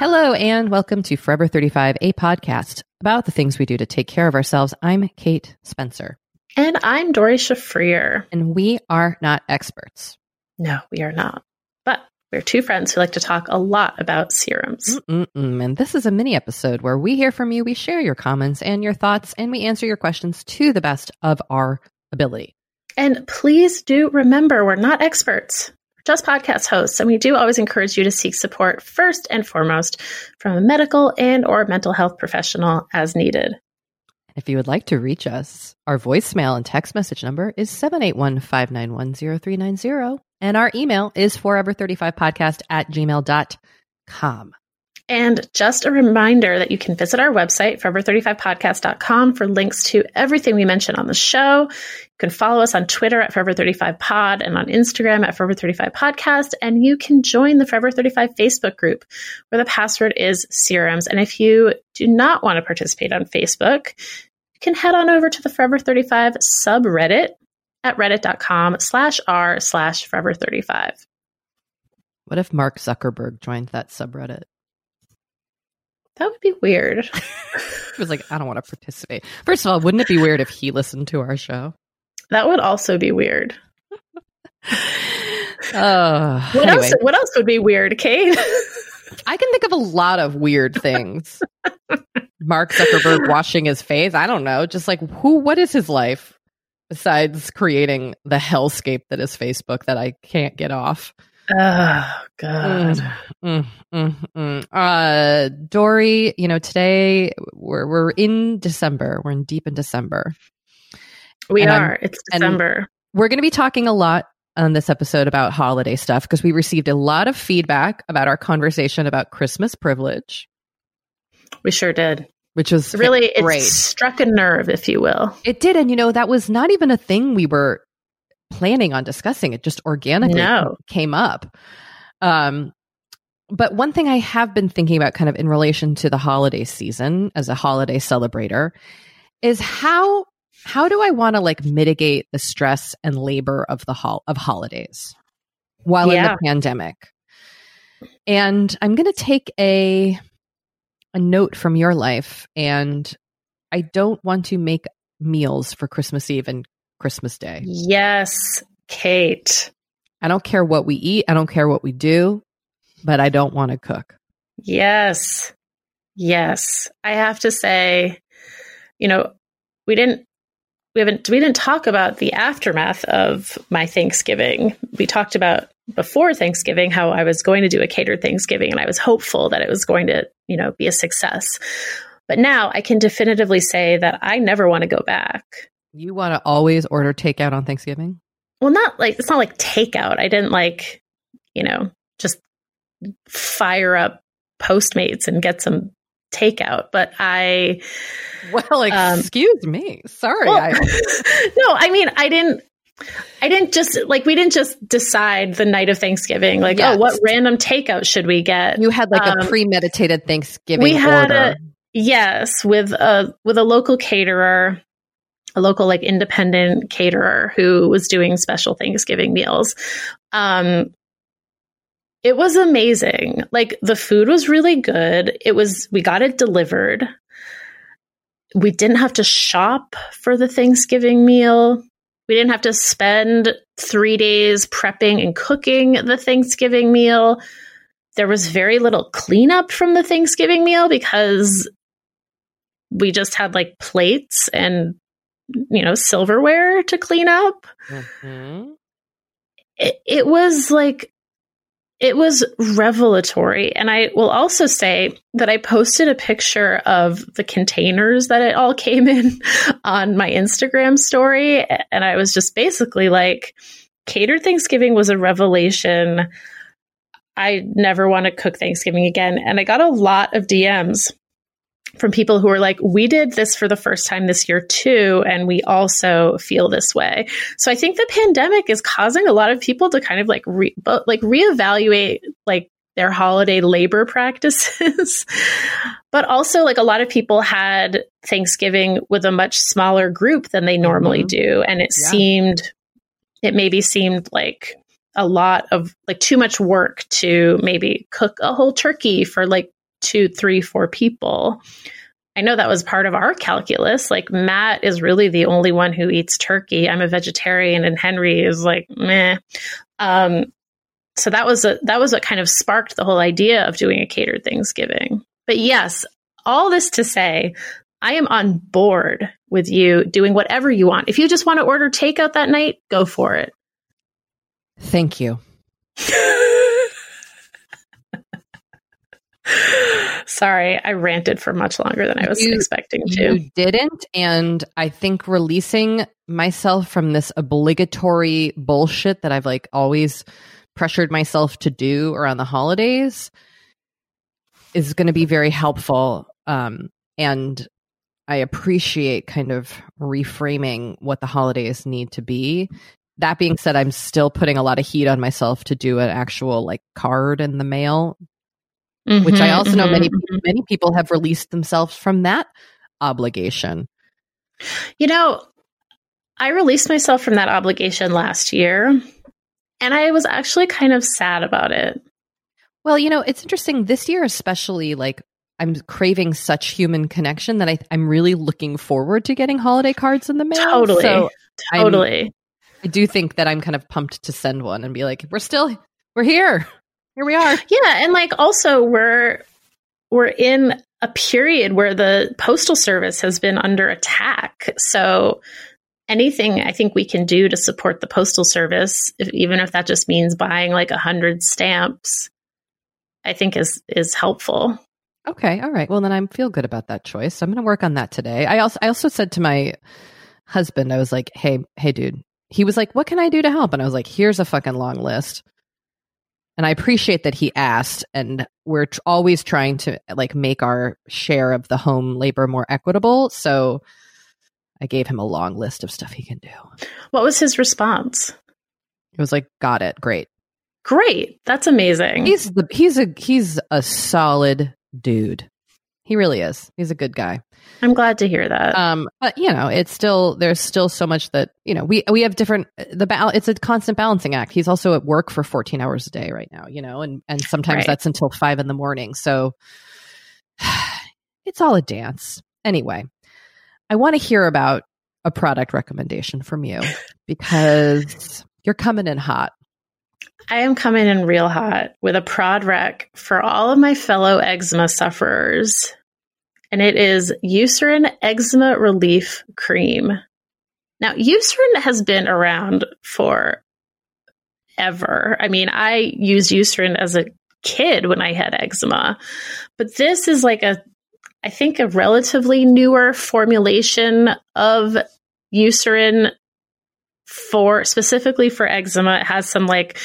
Hello, and welcome to Forever 35, a podcast about the things we do to take care of ourselves. I'm Kate Spencer, And I'm Doree Shafrir. and we are not experts. No, we are not. But we're two friends who like to talk a lot about serums. Mm-mm-mm. And this is a mini episode where we hear from you, we share your comments and your thoughts, and we answer your questions to the best of our ability. And please do remember, we're not experts. Just podcast hosts, and we do always encourage you to seek support first and foremost from a medical and or mental health professional as needed. If you would like to reach us, our voicemail and text message number is 781-591-0390. And our email is forever35podcast at gmail.com. And just a reminder that you can visit our website, forever35podcast.com, for links to everything we mention on the show. You can follow us on Twitter at Forever35Pod and on Instagram at Forever35Podcast. And you can join the Forever 35 Facebook group where the password is serums. And if you do not want to participate on Facebook, you can head on over to the Forever 35 subreddit at reddit.com slash r slash Forever35. What if Mark Zuckerberg joined that subreddit? That would be weird. He was like, I don't want to participate. First of all, wouldn't it be weird if he listened to our show? That would also be weird. Uh, What anyway, else? What else would be weird, Kate? I can think of a lot of weird things. Mark Zuckerberg washing his face. I don't know. Just like who, what is his life besides creating the hellscape that is Facebook that I can't get off? oh God. Mm, mm, mm. Uh, Doree, you know, today we're, we're in December. We're in deep in December. We And I'm- are. It's December. We're going to be talking a lot on this episode about holiday stuff because we received a lot of feedback about our conversation about Christmas privilege. We sure did. which was Really, it great. struck a nerve, if you will. It did, and you know that was not even a thing we were planning on discussing. It just organically No. came up. Um, but one thing I have been thinking about, kind of in relation to the holiday season as a holiday celebrator, is how how do I want to like mitigate the stress and labor of the hol- of holidays while in the pandemic? And I'm going to take a a note from your life, and I don't want to make meals for Christmas Eve and Christmas Day. Yes, Kate. I don't care what we eat. I don't care what we do, but I don't want to cook. Yes. Yes. I have to say, you know, we didn't we haven't we didn't talk about the aftermath of my Thanksgiving. We talked about before Thanksgiving how I was going to do a catered Thanksgiving and I was hopeful that it was going to, you know, be a success. But now I can definitively say that I never want to go back. You want to always order takeout on Thanksgiving? Well, not like it's not like takeout. I didn't like, you know, just fire up Postmates and get some takeout, but I Well, Um, excuse me. Sorry. Well, I, no, I mean, I didn't. I didn't just like we didn't just decide the night of Thanksgiving like Yes. oh what random takeout should we get you had like a Um, premeditated Thanksgiving we had order. yes with a with a local caterer a local like independent caterer who was doing special Thanksgiving meals um it was amazing like the food was really good it was we got it delivered we didn't have to shop for the Thanksgiving meal. We didn't have to spend three days prepping and cooking the Thanksgiving meal. There was very little cleanup from the Thanksgiving meal because we just had like plates and, you know, silverware to clean up Mhm. it, it was like it was revelatory. And i will also say that i posted a picture of the containers that it all came in on my instagram story. And i was just basically like catered thanksgiving was a revelation. I never want to cook thanksgiving again. And i got a lot of dms from people who are like we did this for the first time this year too and we also feel this way so I think the pandemic is causing a lot of people to kind of like re- like reevaluate like their holiday labor practices. but also like a lot of people had Thanksgiving with a much smaller group than they normally Mhm. do and it Yeah. seemed it maybe seemed like a lot of like too much work to maybe cook a whole turkey for like two, three, four people. I know that was part of our calculus. Like Matt is really the only one who eats turkey. I'm a vegetarian, and Henry is like meh. Um, so that was a, that was what kind of sparked the whole idea of doing a catered Thanksgiving. But yes, all this to say, I am on board with you doing whatever you want. If you just want to order takeout that night, go for it. Thank you. Sorry, I ranted for much longer than I was You- expecting to. You didn't. And I think releasing myself from this obligatory bullshit that I've like always pressured myself to do around the holidays is going to be very helpful. Um, and I appreciate kind of reframing what the holidays need to be. That being said, I'm still putting a lot of heat on myself to do an actual like card in the mail which I Mhm, also know mhm, many mhm. many people have released themselves from that obligation. You know, I released myself from that obligation last year, and I was actually kind of sad about it. Well, you know, it's interesting this year, especially like I'm craving such human connection that I, I'm really looking forward to getting holiday cards in the mail. Totally. So I'm- Totally. I do think that I'm kind of pumped to send one and be like, we're still, we're here. Here we are. Yeah, and like also we're we're in a period where the postal service has been under attack. So anything I think we can do to support the postal service, if, even if that just means buying like a hundred stamps, I think is is helpful. Okay. All right. Well, then I feel good about that choice. I'm going to work on that today. I also, I also said to my husband, I was like, Hey, hey, dude, he was like, what can I do to help? And I was like, here's a fucking long list. And I appreciate that he asked. And we're tr- always trying to like make our share of the home labor more equitable. So I gave him a long list of stuff he can do. What was his response? It was like, got it, great. Great. That's amazing. He's the he's a he's a solid dude. He really is. He's a good guy. I'm glad to hear that. Um, but you know, it's still there's still so much that you know we we have different the bal- It's a constant balancing act. He's also at work for 14 hours a day right now. You know, and and sometimes Right. that's until five in the morning. So it's all a dance. Anyway, I want to hear about a product recommendation from you because you're coming in hot. I am coming in real hot with a prod rec for all of my fellow eczema sufferers. And it is Eucerin Eczema Relief Cream. Now, Eucerin has been around for ever. I mean, I used Eucerin as a kid when I had eczema, but this is like a, I think, a relatively newer formulation of Eucerin for specifically for eczema. It has some like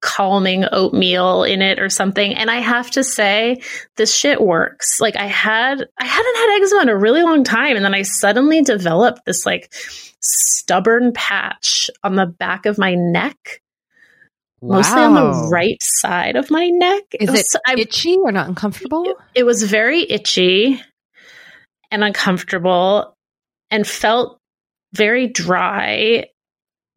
calming oatmeal in it or something. And I have to say, this shit works. Like I had, I hadn't had eczema in a really long time. And then I suddenly developed this like stubborn patch on the back of my neck, mostly on the right side of my neck. Is was- it I- itchy or not uncomfortable? it was very itchy and uncomfortable and felt very dry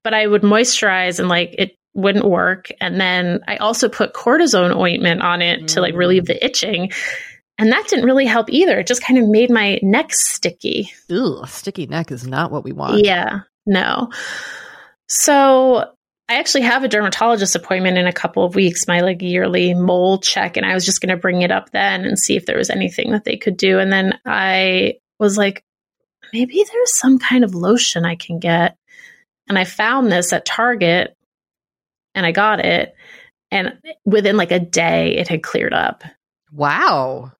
but i would moisturize and like it wouldn't work and then i also put cortisone ointment on it to like mm. relieve the itching and that didn't really help either it just kind of made my neck sticky Ugh, sticky neck is not what we want. yeah, no. So I actually have a dermatologist appointment in a couple of weeks, my like yearly mole check, and I was just going to bring it up then and see if there was anything that they could do. And then I was like, maybe there's some kind of lotion I can get. And I found this at Target and I got it. And within like a day, it had cleared up. Wow.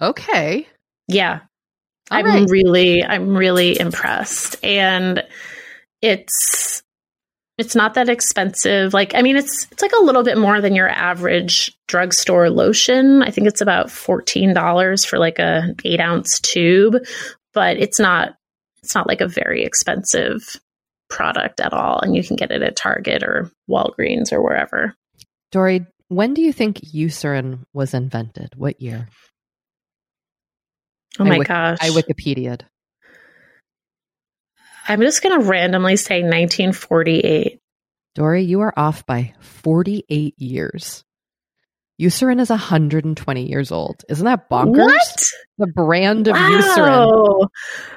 Okay. Yeah. All I'm right. really I'm really impressed. And it's it's not that expensive. Like I mean it's it's like a little bit more than your average drugstore lotion. I think it's about fourteen dollars for like a eight ounce tube, but it's not it's not like a very expensive product at all. And you can get it at Target or Walgreens or wherever. Doree, when do you think Eucerin was invented? What year? Oh I my wik- gosh. I Wikipedia'd. I'm just gonna randomly say nineteen forty eight. Doree, you are off by 48 years. Eucerin is 120 years old. Isn't that bonkers? What? The brand of Eucerin. Wow.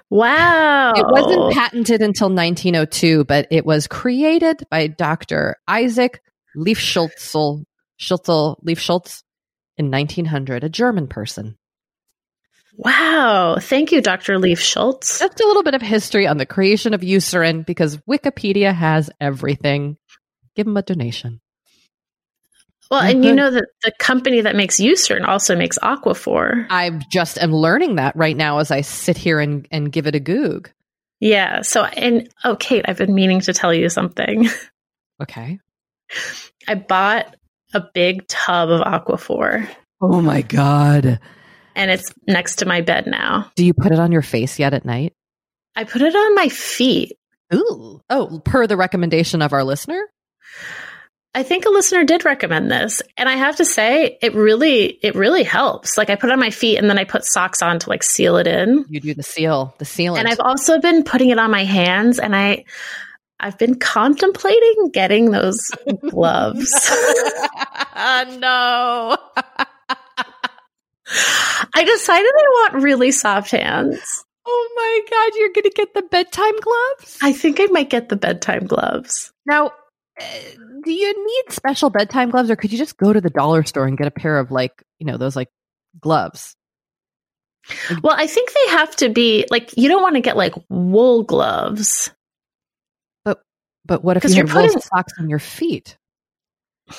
Wow. It wasn't patented until 1902, but it was created by Dr. Isaac Liefschultzel, Schultzel, Liefschultz in 1900, a German person. wow. Thank you, Dr. Leaf Schultz. Just a little bit of history on the creation of Eucerin because Wikipedia has everything. Give them a donation. Well, and you know that the company that makes Eucerin also makes Aquaphor. I just am learning that right now as I sit here and, and give it a goog. Yeah. So, and oh, Kate, I've been meaning to tell you something. Okay. I bought a big tub of Aquaphor Oh my God. and it's next to my bed now. Do you put it on your face yet at night? I put it on my feet. Ooh. Oh, per the recommendation of our listener? I think a listener did recommend this, and I have to say, it really, it really helps. Like I put it on my feet, and then I put socks on to like seal it in. You do the seal, the sealant. And I've also been putting it on my hands, and I, I've been contemplating getting those gloves. no. I decided I want really soft hands. Oh my God, you're going to get the bedtime gloves? I think I might get the bedtime gloves. now, do you need special bedtime gloves or could you just go to the dollar store and get a pair of like, you know, those like gloves? Well, I think they have to be like you don't want to get like wool gloves. But but what if you you're had wool putting- socks on your feet?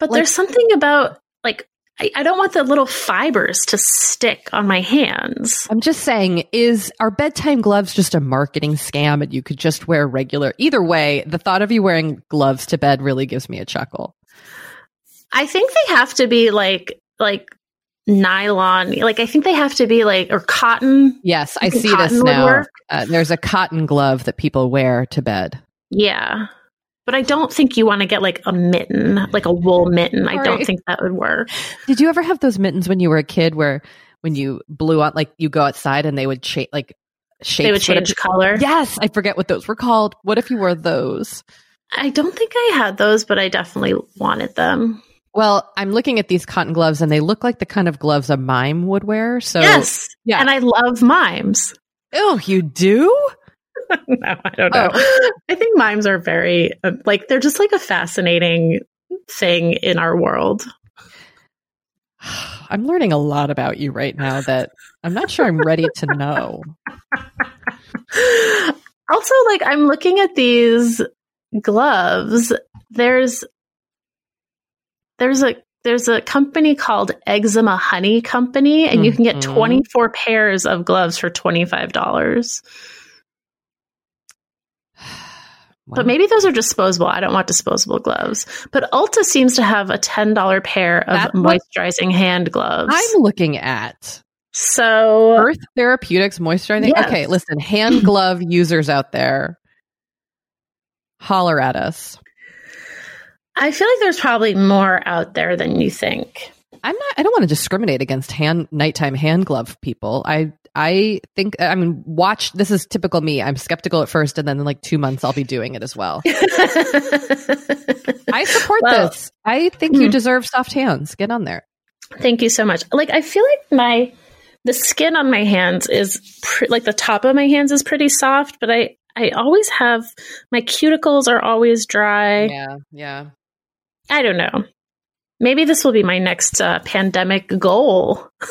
But Like- there's something about like I, I don't want the little fibers to stick on my hands. I'm just saying, is our bedtime gloves just a marketing scam and you could just wear regular? Either way, the thought of you wearing gloves to bed really gives me a chuckle. I think they have to be like like nylon. Like I think they have to be like or cotton. Yes, I see this now. Uh, there's a cotton glove that people wear to bed. Yeah. But I don't think you want to get like a mitten, like a wool mitten. I don't think that would work. Did you ever have those mittens when you were a kid where when you blew out, like you go outside and they would cha- like shapes They would would change color. Yes, I forget what those were called. What if you wore those? I don't think I had those, but I definitely wanted them. Well, I'm looking at these cotton gloves and they look like the kind of gloves a mime would wear. So, yes. yeah. And I love mimes. oh, you do? no, I don't know. I think mimes are very, uh, like, they're just like a fascinating thing in our world. I'm learning a lot about you right now that I'm not sure I'm ready to know. also, like, I'm looking at these gloves. There's, there's a, there's a company called Eczema Honey Company, and you can get Mhm. 24 pairs of gloves for $25. But maybe those are disposable. I don't want disposable gloves. But Ulta seems to have a $10 pair of what- moisturizing hand gloves. I'm looking at so Earth Therapeutics moisturizing. Yes. Okay, listen, hand glove users out there, holler at us. I feel like there's probably more out there than you think. I'm not. I don't want to discriminate against hand nighttime hand glove people. I I think. I mean, watch. This is typical me. I'm skeptical at first, and then in like two months, I'll be doing it as well. I support Well, this. I think you Mhm. deserve soft hands. Get on there. Thank you so much. Like I feel like my the skin on my hands is pr- like the top of my hands is pretty soft, but I I always have my cuticles are always dry. Yeah, yeah. I don't know. Maybe this will be my next uh, pandemic goal.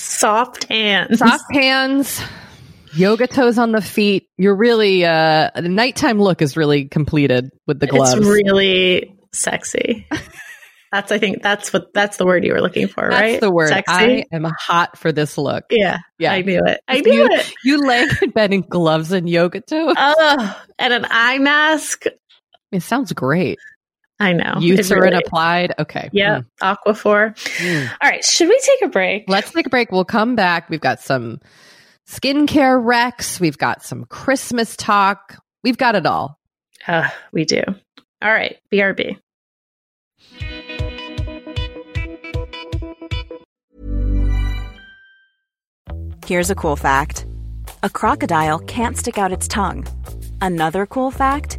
Soft hands. Soft hands, yoga toes on the feet. You're really uh the nighttime look is really completed with the gloves. It's really sexy. that's I think that's what that's the word you were looking for, That's right? the word. Sexy. I am hot for this look. yeah, Yeah. I knew it. I You- knew it. You laying in bed in gloves and yoga toes. Oh, and an eye mask. It sounds great. I know. it Eucerin really- applied. Okay. Yeah, Aquaphor. Mm. Mm. All right, should we take a break? Let's take a break. We'll come back. We've got some skincare recs. We've got some Christmas talk. We've got it all. Uh, we do. All right, BRB. Here's a cool fact a crocodile can't stick out its tongue. Another cool fact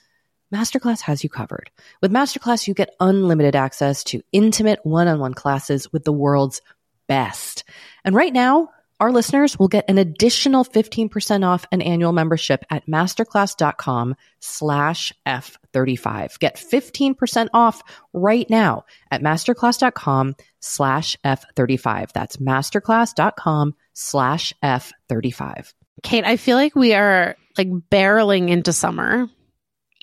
Masterclass has you covered. With Masterclass, you get unlimited access to intimate one on one classes with the world's best. And right now, our listeners will get an additional 15% off an annual membership at masterclass.com slash F35. Get 15% off right now at masterclass.com slash F35. That's masterclass.com slash F35. Kate, I feel like we are like barreling into summer.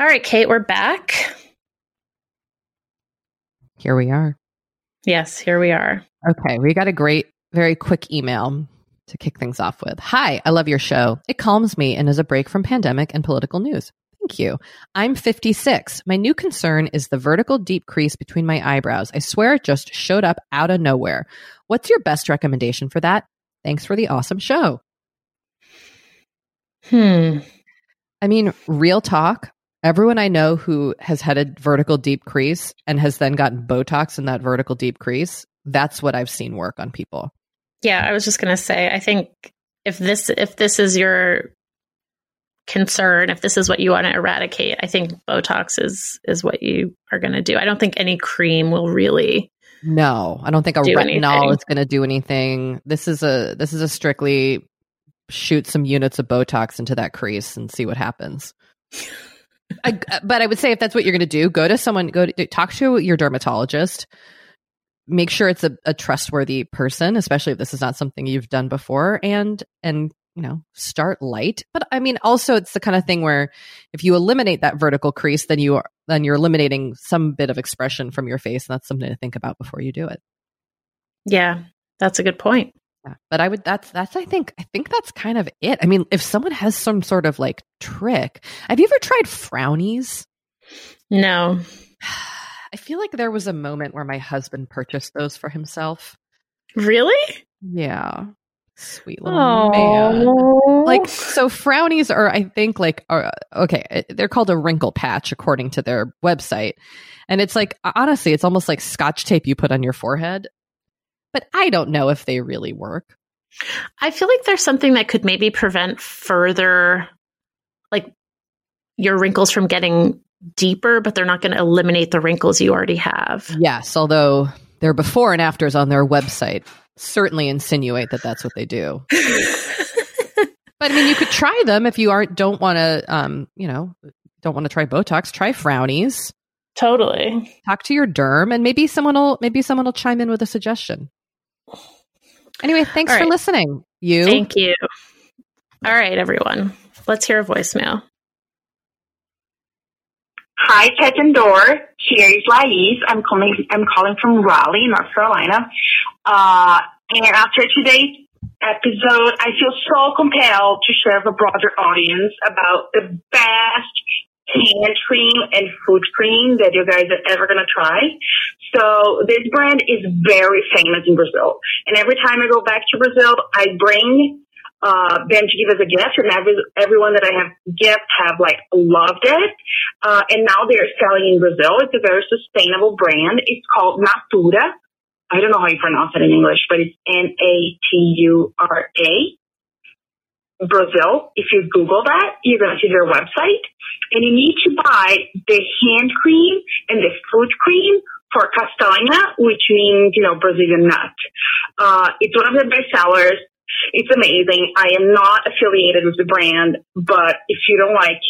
All right, Kate, we're back. Here we are. Yes, here we are. Okay, we got a great, very quick email to kick things off with. Hi, I love your show. It calms me and is a break from pandemic and political news. Thank you. I'm 56. My new concern is the vertical deep crease between my eyebrows. I swear it just showed up out of nowhere. What's your best recommendation for that? Thanks for the awesome show. Hmm. I mean, real talk. Everyone I know who has had a vertical deep crease and has then gotten Botox in that vertical deep crease, that's what I've seen work on people. Yeah, I was just going to say I think if this if this is your concern, if this is what you want to eradicate, I think Botox is is what you are going to do. I don't think any cream will really No, I don't think a Do retinol anything. is going to do anything. This is a this is a strictly shoot some units of Botox into that crease and see what happens. I, but I would say if that's what you're going to do, go to someone, go to, talk to your dermatologist. Make sure it's a, a trustworthy person, especially if this is not something you've done before, and and you know start light. But I mean, also it's the kind of thing where if you eliminate that vertical crease, then you are then you're eliminating some bit of expression from your face, and that's something to think about before you do it. Yeah, that's a good point. Yeah. But I would that's that's I think I think that's kind of it. I mean, if someone has some sort of like trick, have you ever tried frownies? No. I feel like there was a moment where my husband purchased those for himself. Really? Yeah. Sweet little man. Oh. Like so frownies are I think like are okay, eh, they're called a wrinkle patch according to their website. And it's like honestly, it's almost like scotch tape you put on your forehead. But I don't know if they really work. I feel like there's something that could maybe prevent further like your wrinkles from getting deeper, but they're not going to eliminate the wrinkles you already have. Yes, although their before and afters on their website certainly insinuate that that's what they do. But I mean, you could try them if you aren't don't want to, um, you know, don't want to try Botox. Try frownies. totally. Talk to your derm, and maybe someone will maybe someone will chime in with a suggestion. Anyway, thanks All for listening. You Thank you. All right, everyone. Let's hear a voicemail. Hi, Ted and Door. Here is Lais. I'm calling. I'm calling from Raleigh, North Carolina. Uh, and after today's episode, I feel so compelled to share with a broader audience about the best hand cream and foot cream that you guys are ever gonna try. So this brand is very famous in Brazil, and every time I go back to Brazil, I bring uh, them to give us a gift, and every, everyone that I have gift have like loved it. Uh, and now they're selling in Brazil. It's a very sustainable brand. It's called Natura. I don't know how you pronounce it in English, but it's N-A-T-U-R-A. Brazil. If you Google that, you're going to see their website. And you need to buy the hand cream and the foot cream for castanha, which means, you know, Brazilian nut. Uh, it's one of the best sellers. It's amazing. I am not affiliated with the brand, but if you don't like,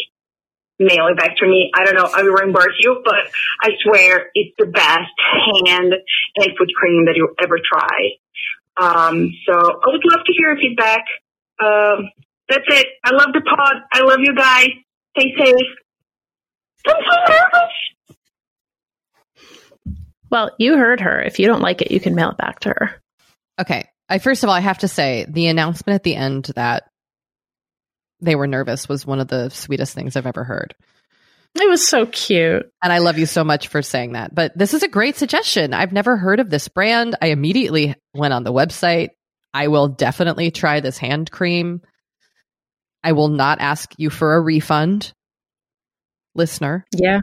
mail it back to me. I don't know. I will reimburse you, but I swear it's the best hand and foot cream that you'll ever try. Um, so I would love to hear your feedback. Um, that's it. I love the pod. I love you guys. Stay safe. I'm so nervous. Well, you heard her. If you don't like it, you can mail it back to her. okay? I first of all, I have to say the announcement at the end that they were nervous was one of the sweetest things I've ever heard. It was so cute. And I love you so much for saying that. But this is a great suggestion. I've never heard of this brand. I immediately went on the website. I will definitely try this hand cream. I will not ask you for a refund, listener. Yeah.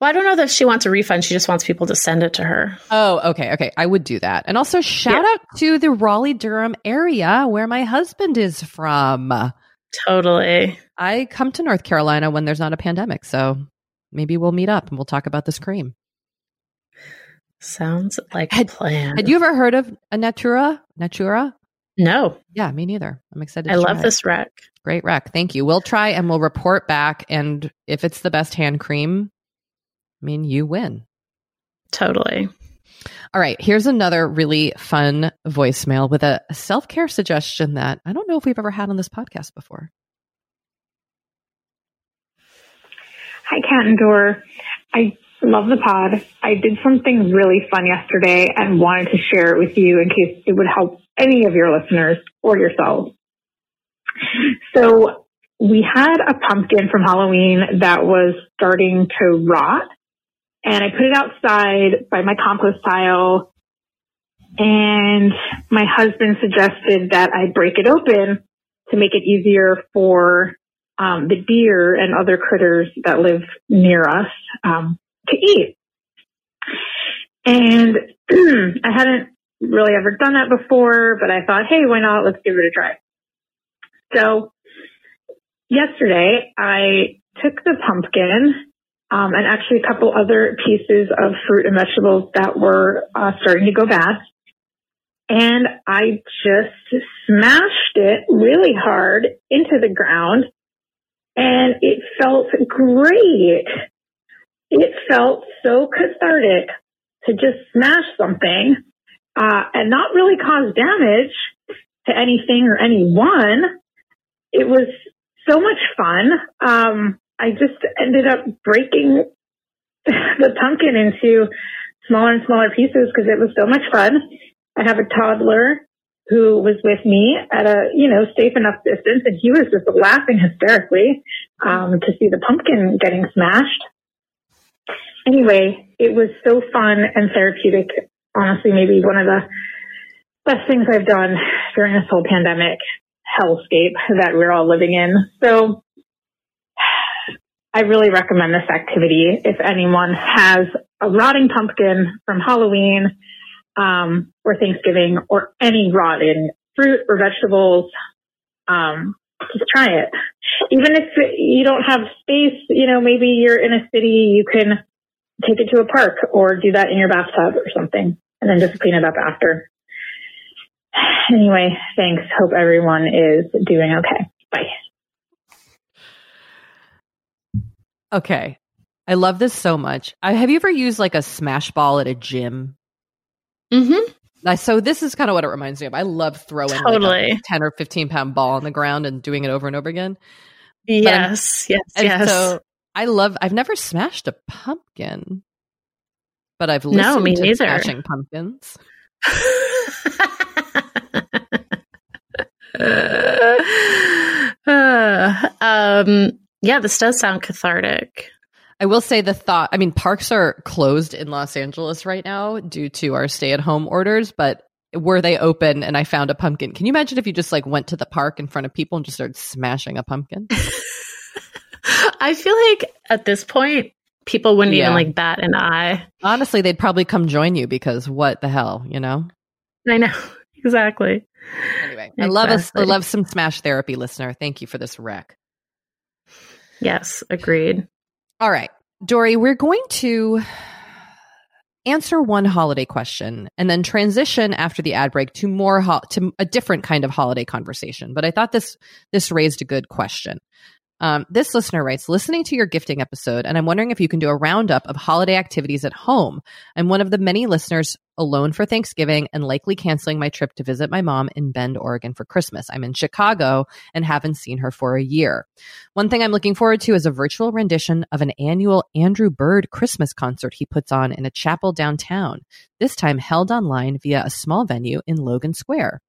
Well, I don't know that she wants a refund. She just wants people to send it to her. Oh, okay. Okay. I would do that. And also shout out to the Raleigh Durham area where my husband is from. Totally. I come to North Carolina when there's not a pandemic. So maybe we'll meet up and we'll talk about this cream. Sounds like Had- a plan. Had you ever heard of a Natura? Natura? No, Yeah, me neither. I'm excited. I to love it. this wreck. Great rec. Thank you. We'll try and we'll report back. And if it's the best hand cream, I mean, you win. Totally. All right. Here's another really fun voicemail with a self care suggestion that I don't know if we've ever had on this podcast before. Hi, Kat and Dor. I love the pod. I did something really fun yesterday and wanted to share it with you in case it would help any of your listeners or yourselves. So we had a pumpkin from Halloween that was starting to rot and I put it outside by my compost pile and my husband suggested that I break it open to make it easier for um, the deer and other critters that live near us um, to eat. And I hadn't really ever done that before, but I thought, hey, why not? Let's give it a try. So yesterday I took the pumpkin um, and actually a couple other pieces of fruit and vegetables that were uh, starting to go bad. And I just smashed it really hard into the ground and it felt great. It felt so cathartic to just smash something uh, and not really cause damage to anything or anyone. It was so much fun. Um, I just ended up breaking the pumpkin into smaller and smaller pieces because it was so much fun. I have a toddler who was with me at a, you know, safe enough distance and he was just laughing hysterically, um, to see the pumpkin getting smashed. Anyway, it was so fun and therapeutic. Honestly, maybe one of the best things I've done during this whole pandemic hellscape that we're all living in. So I really recommend this activity if anyone has a rotting pumpkin from Halloween um, or Thanksgiving or any rotten fruit or vegetables. Um, just try it. Even if you don't have space, you know, maybe you're in a city, you can take it to a park or do that in your bathtub or something and then just clean it up after. Anyway, thanks. Hope everyone is doing okay. Bye. Okay. I love this so much. I, have you ever used like a smash ball at a gym? Mm-hmm. I, so this is kind of what it reminds me of. I love throwing like, Totally. a 10 or 15 pound ball on the ground and doing it over and over again. Yes, yes, And yes. so I love, I've never smashed a pumpkin, but I've listened No, me to neither. smashing pumpkins. Uh, um, yeah, this does sound cathartic. I will say the thought, I mean, parks are closed in Los Angeles right now due to our stay at home orders, but were they open and I found a pumpkin? Can you imagine if you just like went to the park in front of people and just started smashing a pumpkin? I feel like at this point, people wouldn't Yeah. even like bat an eye. Honestly, they'd probably come join you because what the hell, you know? I know exactly. Anyway, I love us. I love some smash therapy listener. Thank you for this rec. Yes, agreed. All right, Doree, we're going to answer one holiday question and then transition after the ad break to more ho- to a different kind of holiday conversation. But I thought this this raised a good question. Um, this listener writes, listening to your gifting episode, and I'm wondering if you can do a roundup of holiday activities at home. I'm one of the many listeners alone for Thanksgiving and likely canceling my trip to visit my mom in Bend, Oregon for Christmas. I'm in Chicago and haven't seen her for a year. One thing I'm looking forward to is a virtual rendition of an annual Andrew Bird Christmas concert he puts on in a chapel downtown, this time held online via a small venue in Logan Square.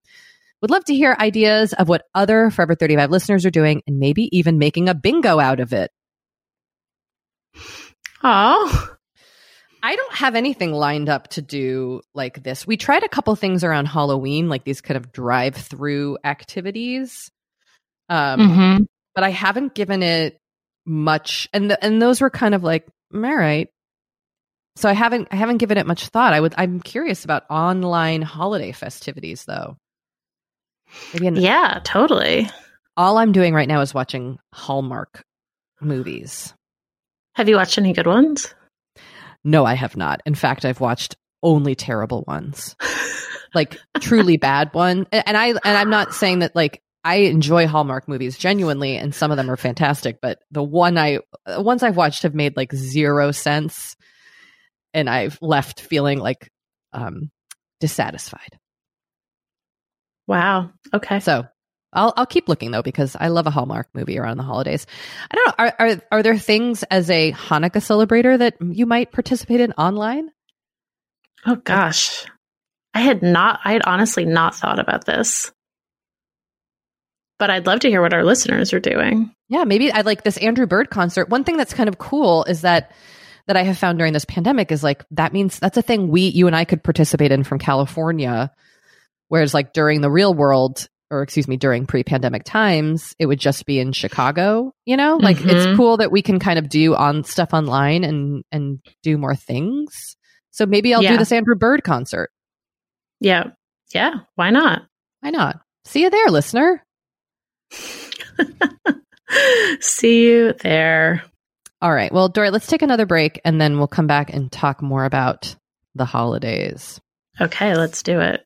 Would love to hear ideas of what other Forever 35 listeners are doing and maybe even making a bingo out of it. Oh, I don't have anything lined up to do like this. We tried a couple things around Halloween, like these kind of drive through activities. Um, mm-hmm. but I haven't given it much, and the, and those were kind of like all right. So I haven't I haven't given it much thought. I would I'm curious about online holiday festivities though. Maybe an- yeah, totally. all I'm doing right now is watching Hallmark movies. Have you watched any good ones? No, I have not. In fact, I've watched only terrible ones. like truly bad one. And I and I'm not saying that like I enjoy Hallmark movies genuinely, and some of them are fantastic. But the one I ones I've watched have made like zero sense, and I've left feeling like um, dissatisfied. Wow. Okay. So I'll I'll keep looking though because I love a Hallmark movie around the holidays. I don't know. Are are are there things as a Hanukkah celebrator that you might participate in online? Oh gosh. I had not I had honestly not thought about this. But I'd love to hear what our listeners are doing. Yeah, maybe I like this Andrew Bird concert. One thing that's kind of cool is that that I have found during this pandemic is like that means that's a thing we you and I could participate in from California. Whereas like during the real world, or excuse me, during pre-pandemic times, it would just be in Chicago, you know? Like Mhm. it's cool that we can kind of do on stuff online and and do more things. So maybe I'll do Yeah. this Andrew Bird concert. Yeah. Yeah. Why not? Why not? See you there, listener. See you there. All right. Well, Doree, let's take another break and then we'll come back and talk more about the holidays. Okay, let's do it.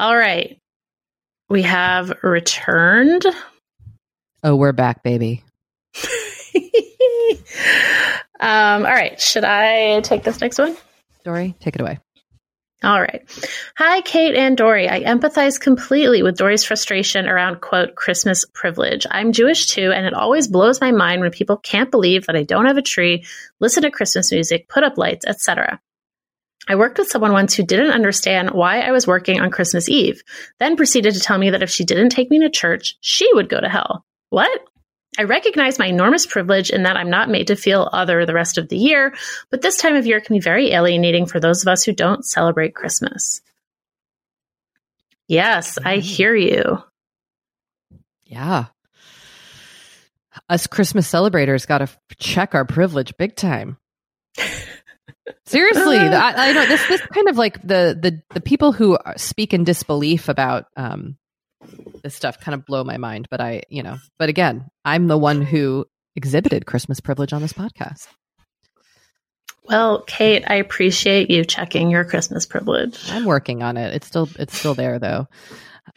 All right. We have returned. Oh, we're back, baby. um, all right. Should I take this next one? Doree, take it away. All right. Hi, Kate and Doree. I empathize completely with Doree's frustration around, quote, Christmas privilege. I'm Jewish too, and it always blows my mind when people can't believe that I don't have a tree, listen to Christmas music, put up lights, etc. I worked with someone once who didn't understand why I was working on Christmas Eve, then proceeded to tell me that if she didn't take me to church, she would go to hell. What? I recognize my enormous privilege in that I'm not made to feel other the rest of the year, but this time of year can be very alienating for those of us who don't celebrate Christmas. Yes, I hear you. Yeah. Us Christmas celebrators got to check our privilege big time. Seriously, I, I know this. This kind of like the the the people who speak in disbelief about um this stuff kind of blow my mind. But I, you know, but again, I'm the one who exhibited Christmas privilege on this podcast. Well, Kate, I appreciate you checking your Christmas privilege. I'm working on it. It's still it's still there though.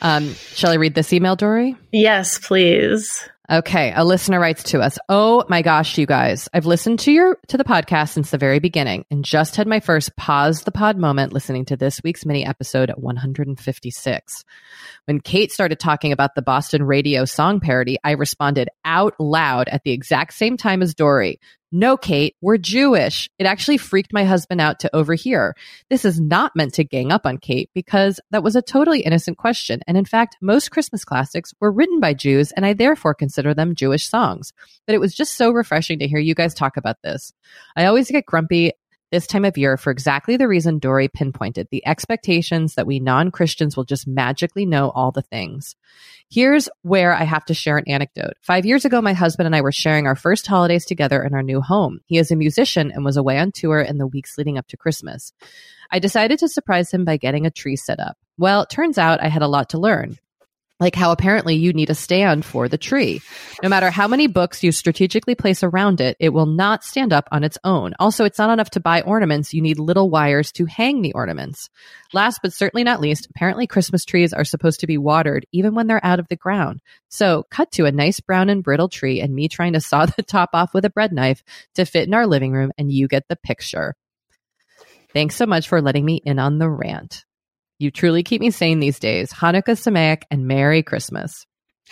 Um, shall I read this email, Doree? Yes, please. Okay, a listener writes to us. Oh my gosh, you guys. I've listened to your to the podcast since the very beginning and just had my first pause the pod moment listening to this week's mini episode 156. When Kate started talking about the Boston radio song parody, I responded out loud at the exact same time as Doree. No, Kate, we're Jewish. It actually freaked my husband out to overhear. This is not meant to gang up on Kate because that was a totally innocent question. And in fact, most Christmas classics were written by Jews, and I therefore consider them Jewish songs. But it was just so refreshing to hear you guys talk about this. I always get grumpy this time of year for exactly the reason Doree pinpointed the expectations that we non Christians will just magically know all the things. Here's where I have to share an anecdote. Five years ago, my husband and I were sharing our first holidays together in our new home. He is a musician and was away on tour in the weeks leading up to Christmas. I decided to surprise him by getting a tree set up. Well, it turns out I had a lot to learn like how apparently you need a stand for the tree. No matter how many books you strategically place around it, it will not stand up on its own. Also, it's not enough to buy ornaments. You need little wires to hang the ornaments. Last but certainly not least, apparently Christmas trees are supposed to be watered even when they're out of the ground. So cut to a nice brown and brittle tree and me trying to saw the top off with a bread knife to fit in our living room and you get the picture. Thanks so much for letting me in on the rant. You truly keep me sane these days. Hanukkah Sameach and Merry Christmas.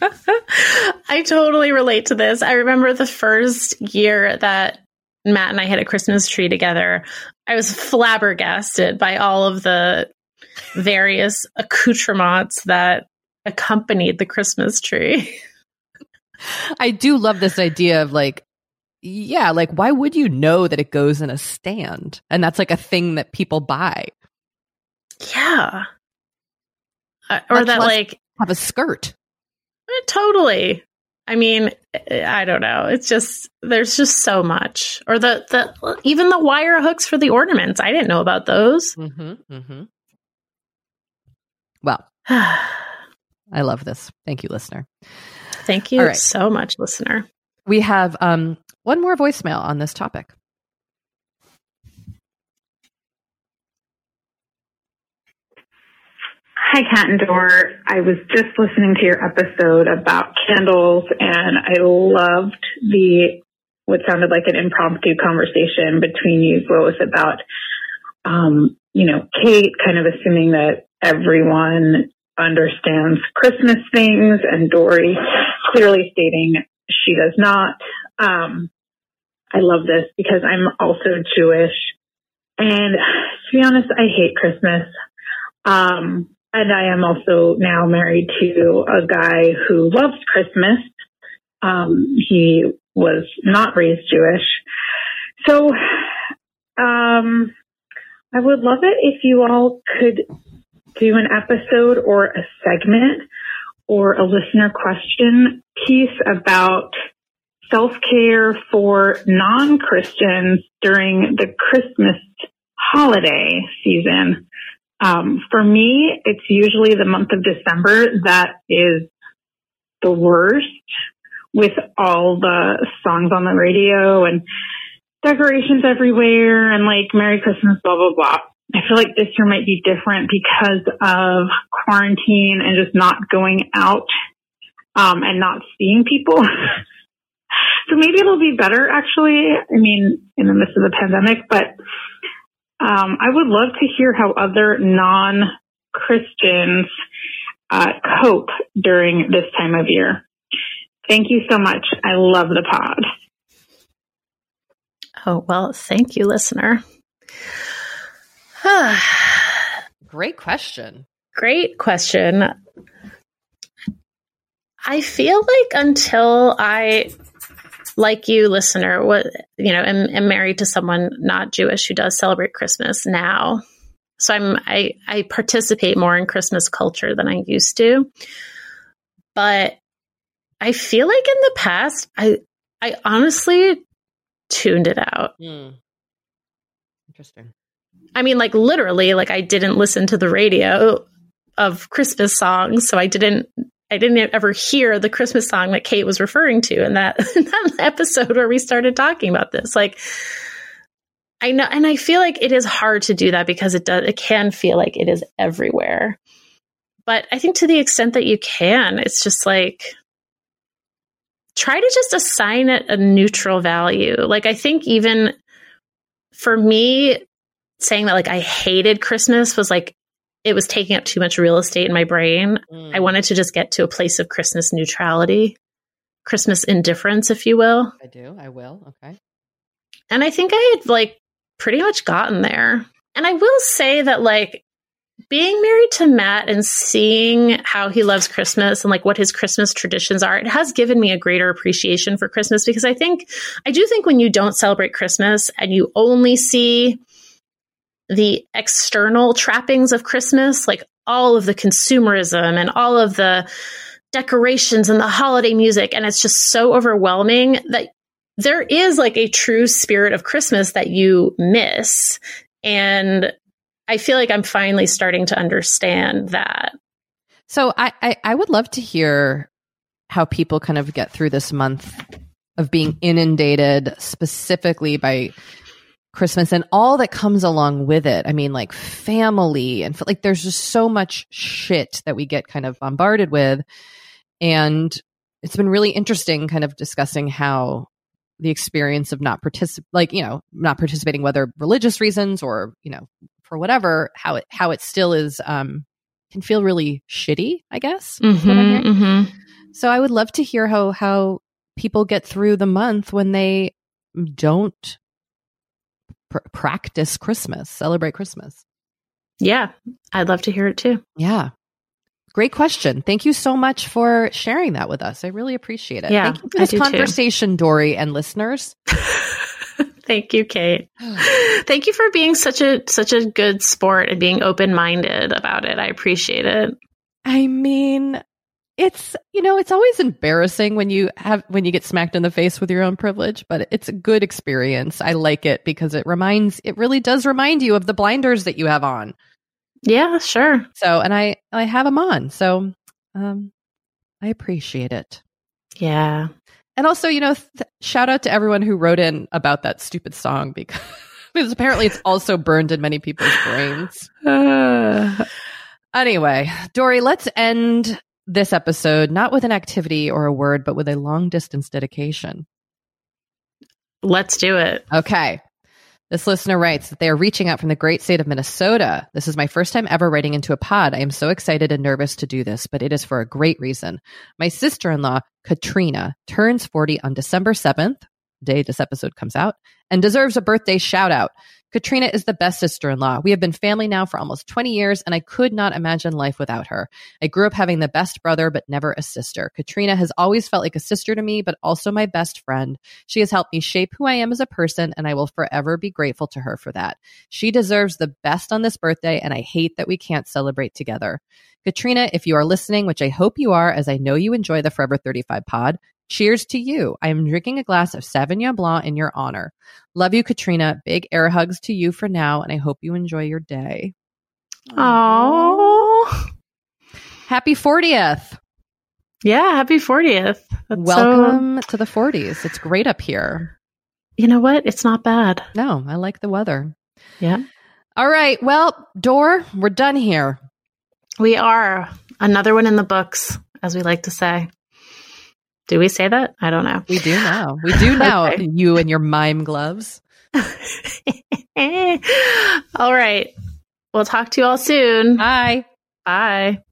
I totally relate to this. I remember the first year that Matt and I had a Christmas tree together. I was flabbergasted by all of the various accoutrements that accompanied the Christmas tree. I do love this idea of like, yeah, like why would you know that it goes in a stand? And that's like a thing that people buy. Yeah. Uh, or Much that, like, Have a skirt. eh, totally. I mean, eh, I don't know. It's just there's just so much. Or the the even the wire hooks for the ornaments. I didn't know about those. Mm-hmm, mm-hmm. Well, I love this. Thank you, listener. Thank you right. so much, listener. We have um, one more voicemail on this topic. Hi, Kat and Dor. I was just listening to your episode about candles, and I loved the what sounded like an impromptu conversation between you both about, um, you know, Kate kind of assuming that everyone understands Christmas things, and Doree clearly stating she does not. Um, I love this because I'm also Jewish, and to be honest, I hate Christmas. Um, and I am also now married to a guy who loves Christmas. Um, he was not raised Jewish. So, um, I would love it if you all could do an episode or a segment or a listener question piece about self-care for non-Christians during the Christmas holiday season. Um, for me, it's usually the month of December that is the worst with all the songs on the radio and decorations everywhere and like Merry Christmas, blah, blah, blah. I feel like this year might be different because of quarantine and just not going out um, and not seeing people. so maybe it'll be better actually. I mean, in the midst of the pandemic, but um, I would love to hear how other non Christians uh, cope during this time of year. Thank you so much. I love the pod. Oh, well, thank you, listener. Great question. Great question. I feel like until I, like you, listener, what you know, am, am married to someone not Jewish who does celebrate Christmas now. So I'm I I participate more in Christmas culture than I used to. But I feel like in the past, I I honestly tuned it out. Mm. Interesting. I mean, like literally, like I didn't listen to the radio of Christmas songs, so I didn't I didn't ever hear the Christmas song that Kate was referring to in that, in that episode where we started talking about this. Like, I know, and I feel like it is hard to do that because it does, it can feel like it is everywhere. But I think to the extent that you can, it's just like, try to just assign it a neutral value. Like, I think even for me, saying that like I hated Christmas was like it was taking up too much real estate in my brain. Mm. I wanted to just get to a place of Christmas neutrality, Christmas indifference, if you will. I do. I will. Okay. And I think I had like pretty much gotten there. And I will say that like being married to Matt and seeing how he loves Christmas and like what his Christmas traditions are, it has given me a greater appreciation for Christmas because I think, I do think when you don't celebrate Christmas and you only see the external trappings of Christmas, like all of the consumerism and all of the decorations and the holiday music. And it's just so overwhelming that there is like a true spirit of Christmas that you miss. And I feel like I'm finally starting to understand that. So I, I, I would love to hear how people kind of get through this month of being inundated specifically by Christmas and all that comes along with it. I mean, like family and like there's just so much shit that we get kind of bombarded with. And it's been really interesting kind of discussing how the experience of not participate, like, you know, not participating, whether religious reasons or, you know, for whatever, how it, how it still is, um, can feel really shitty, I guess. Mm-hmm, mm-hmm. So I would love to hear how, how people get through the month when they don't pr- practice Christmas, celebrate Christmas? Yeah, I'd love to hear it too. Yeah. Great question. Thank you so much for sharing that with us. I really appreciate it. Yeah, Thank you for this conversation, too. Doree and listeners. Thank you, Kate. Thank you for being such a such a good sport and being open minded about it. I appreciate it. I mean, it's you know it's always embarrassing when you have when you get smacked in the face with your own privilege but it's a good experience. I like it because it reminds it really does remind you of the blinders that you have on. Yeah sure. So and i i have them on. So um i appreciate it. Yeah. And also you know th- shout out to everyone who wrote in about that stupid song because because apparently it's also burned in many people's brains. Uh. Anyway, Doree, let's end this episode not with an activity or a word, but with a long distance dedication. Let's do it. Okay. This listener writes that they are reaching out from the great state of Minnesota. This is my first time ever writing into a pod. I am so excited and nervous to do this, but it is for a great reason. My sister in law, Katrina, turns 40 on December 7th, day this episode comes out, and deserves a birthday shout out. Katrina is the best sister in law. We have been family now for almost 20 years, and I could not imagine life without her. I grew up having the best brother, but never a sister. Katrina has always felt like a sister to me, but also my best friend. She has helped me shape who I am as a person, and I will forever be grateful to her for that. She deserves the best on this birthday, and I hate that we can't celebrate together. Katrina, if you are listening, which I hope you are, as I know you enjoy the Forever 35 pod, Cheers to you. I am drinking a glass of Sauvignon Blanc in your honor. Love you, Katrina. Big air hugs to you for now, and I hope you enjoy your day. Oh, happy 40th. Yeah, happy 40th. That's Welcome so... to the 40s. It's great up here. You know what? It's not bad. No, I like the weather. Yeah. All right. Well, Door, we're done here. We are. Another one in the books, as we like to say. Do we say that? I don't know. We do now. We do now. okay. You and your mime gloves. all right. We'll talk to you all soon. Bye. Bye.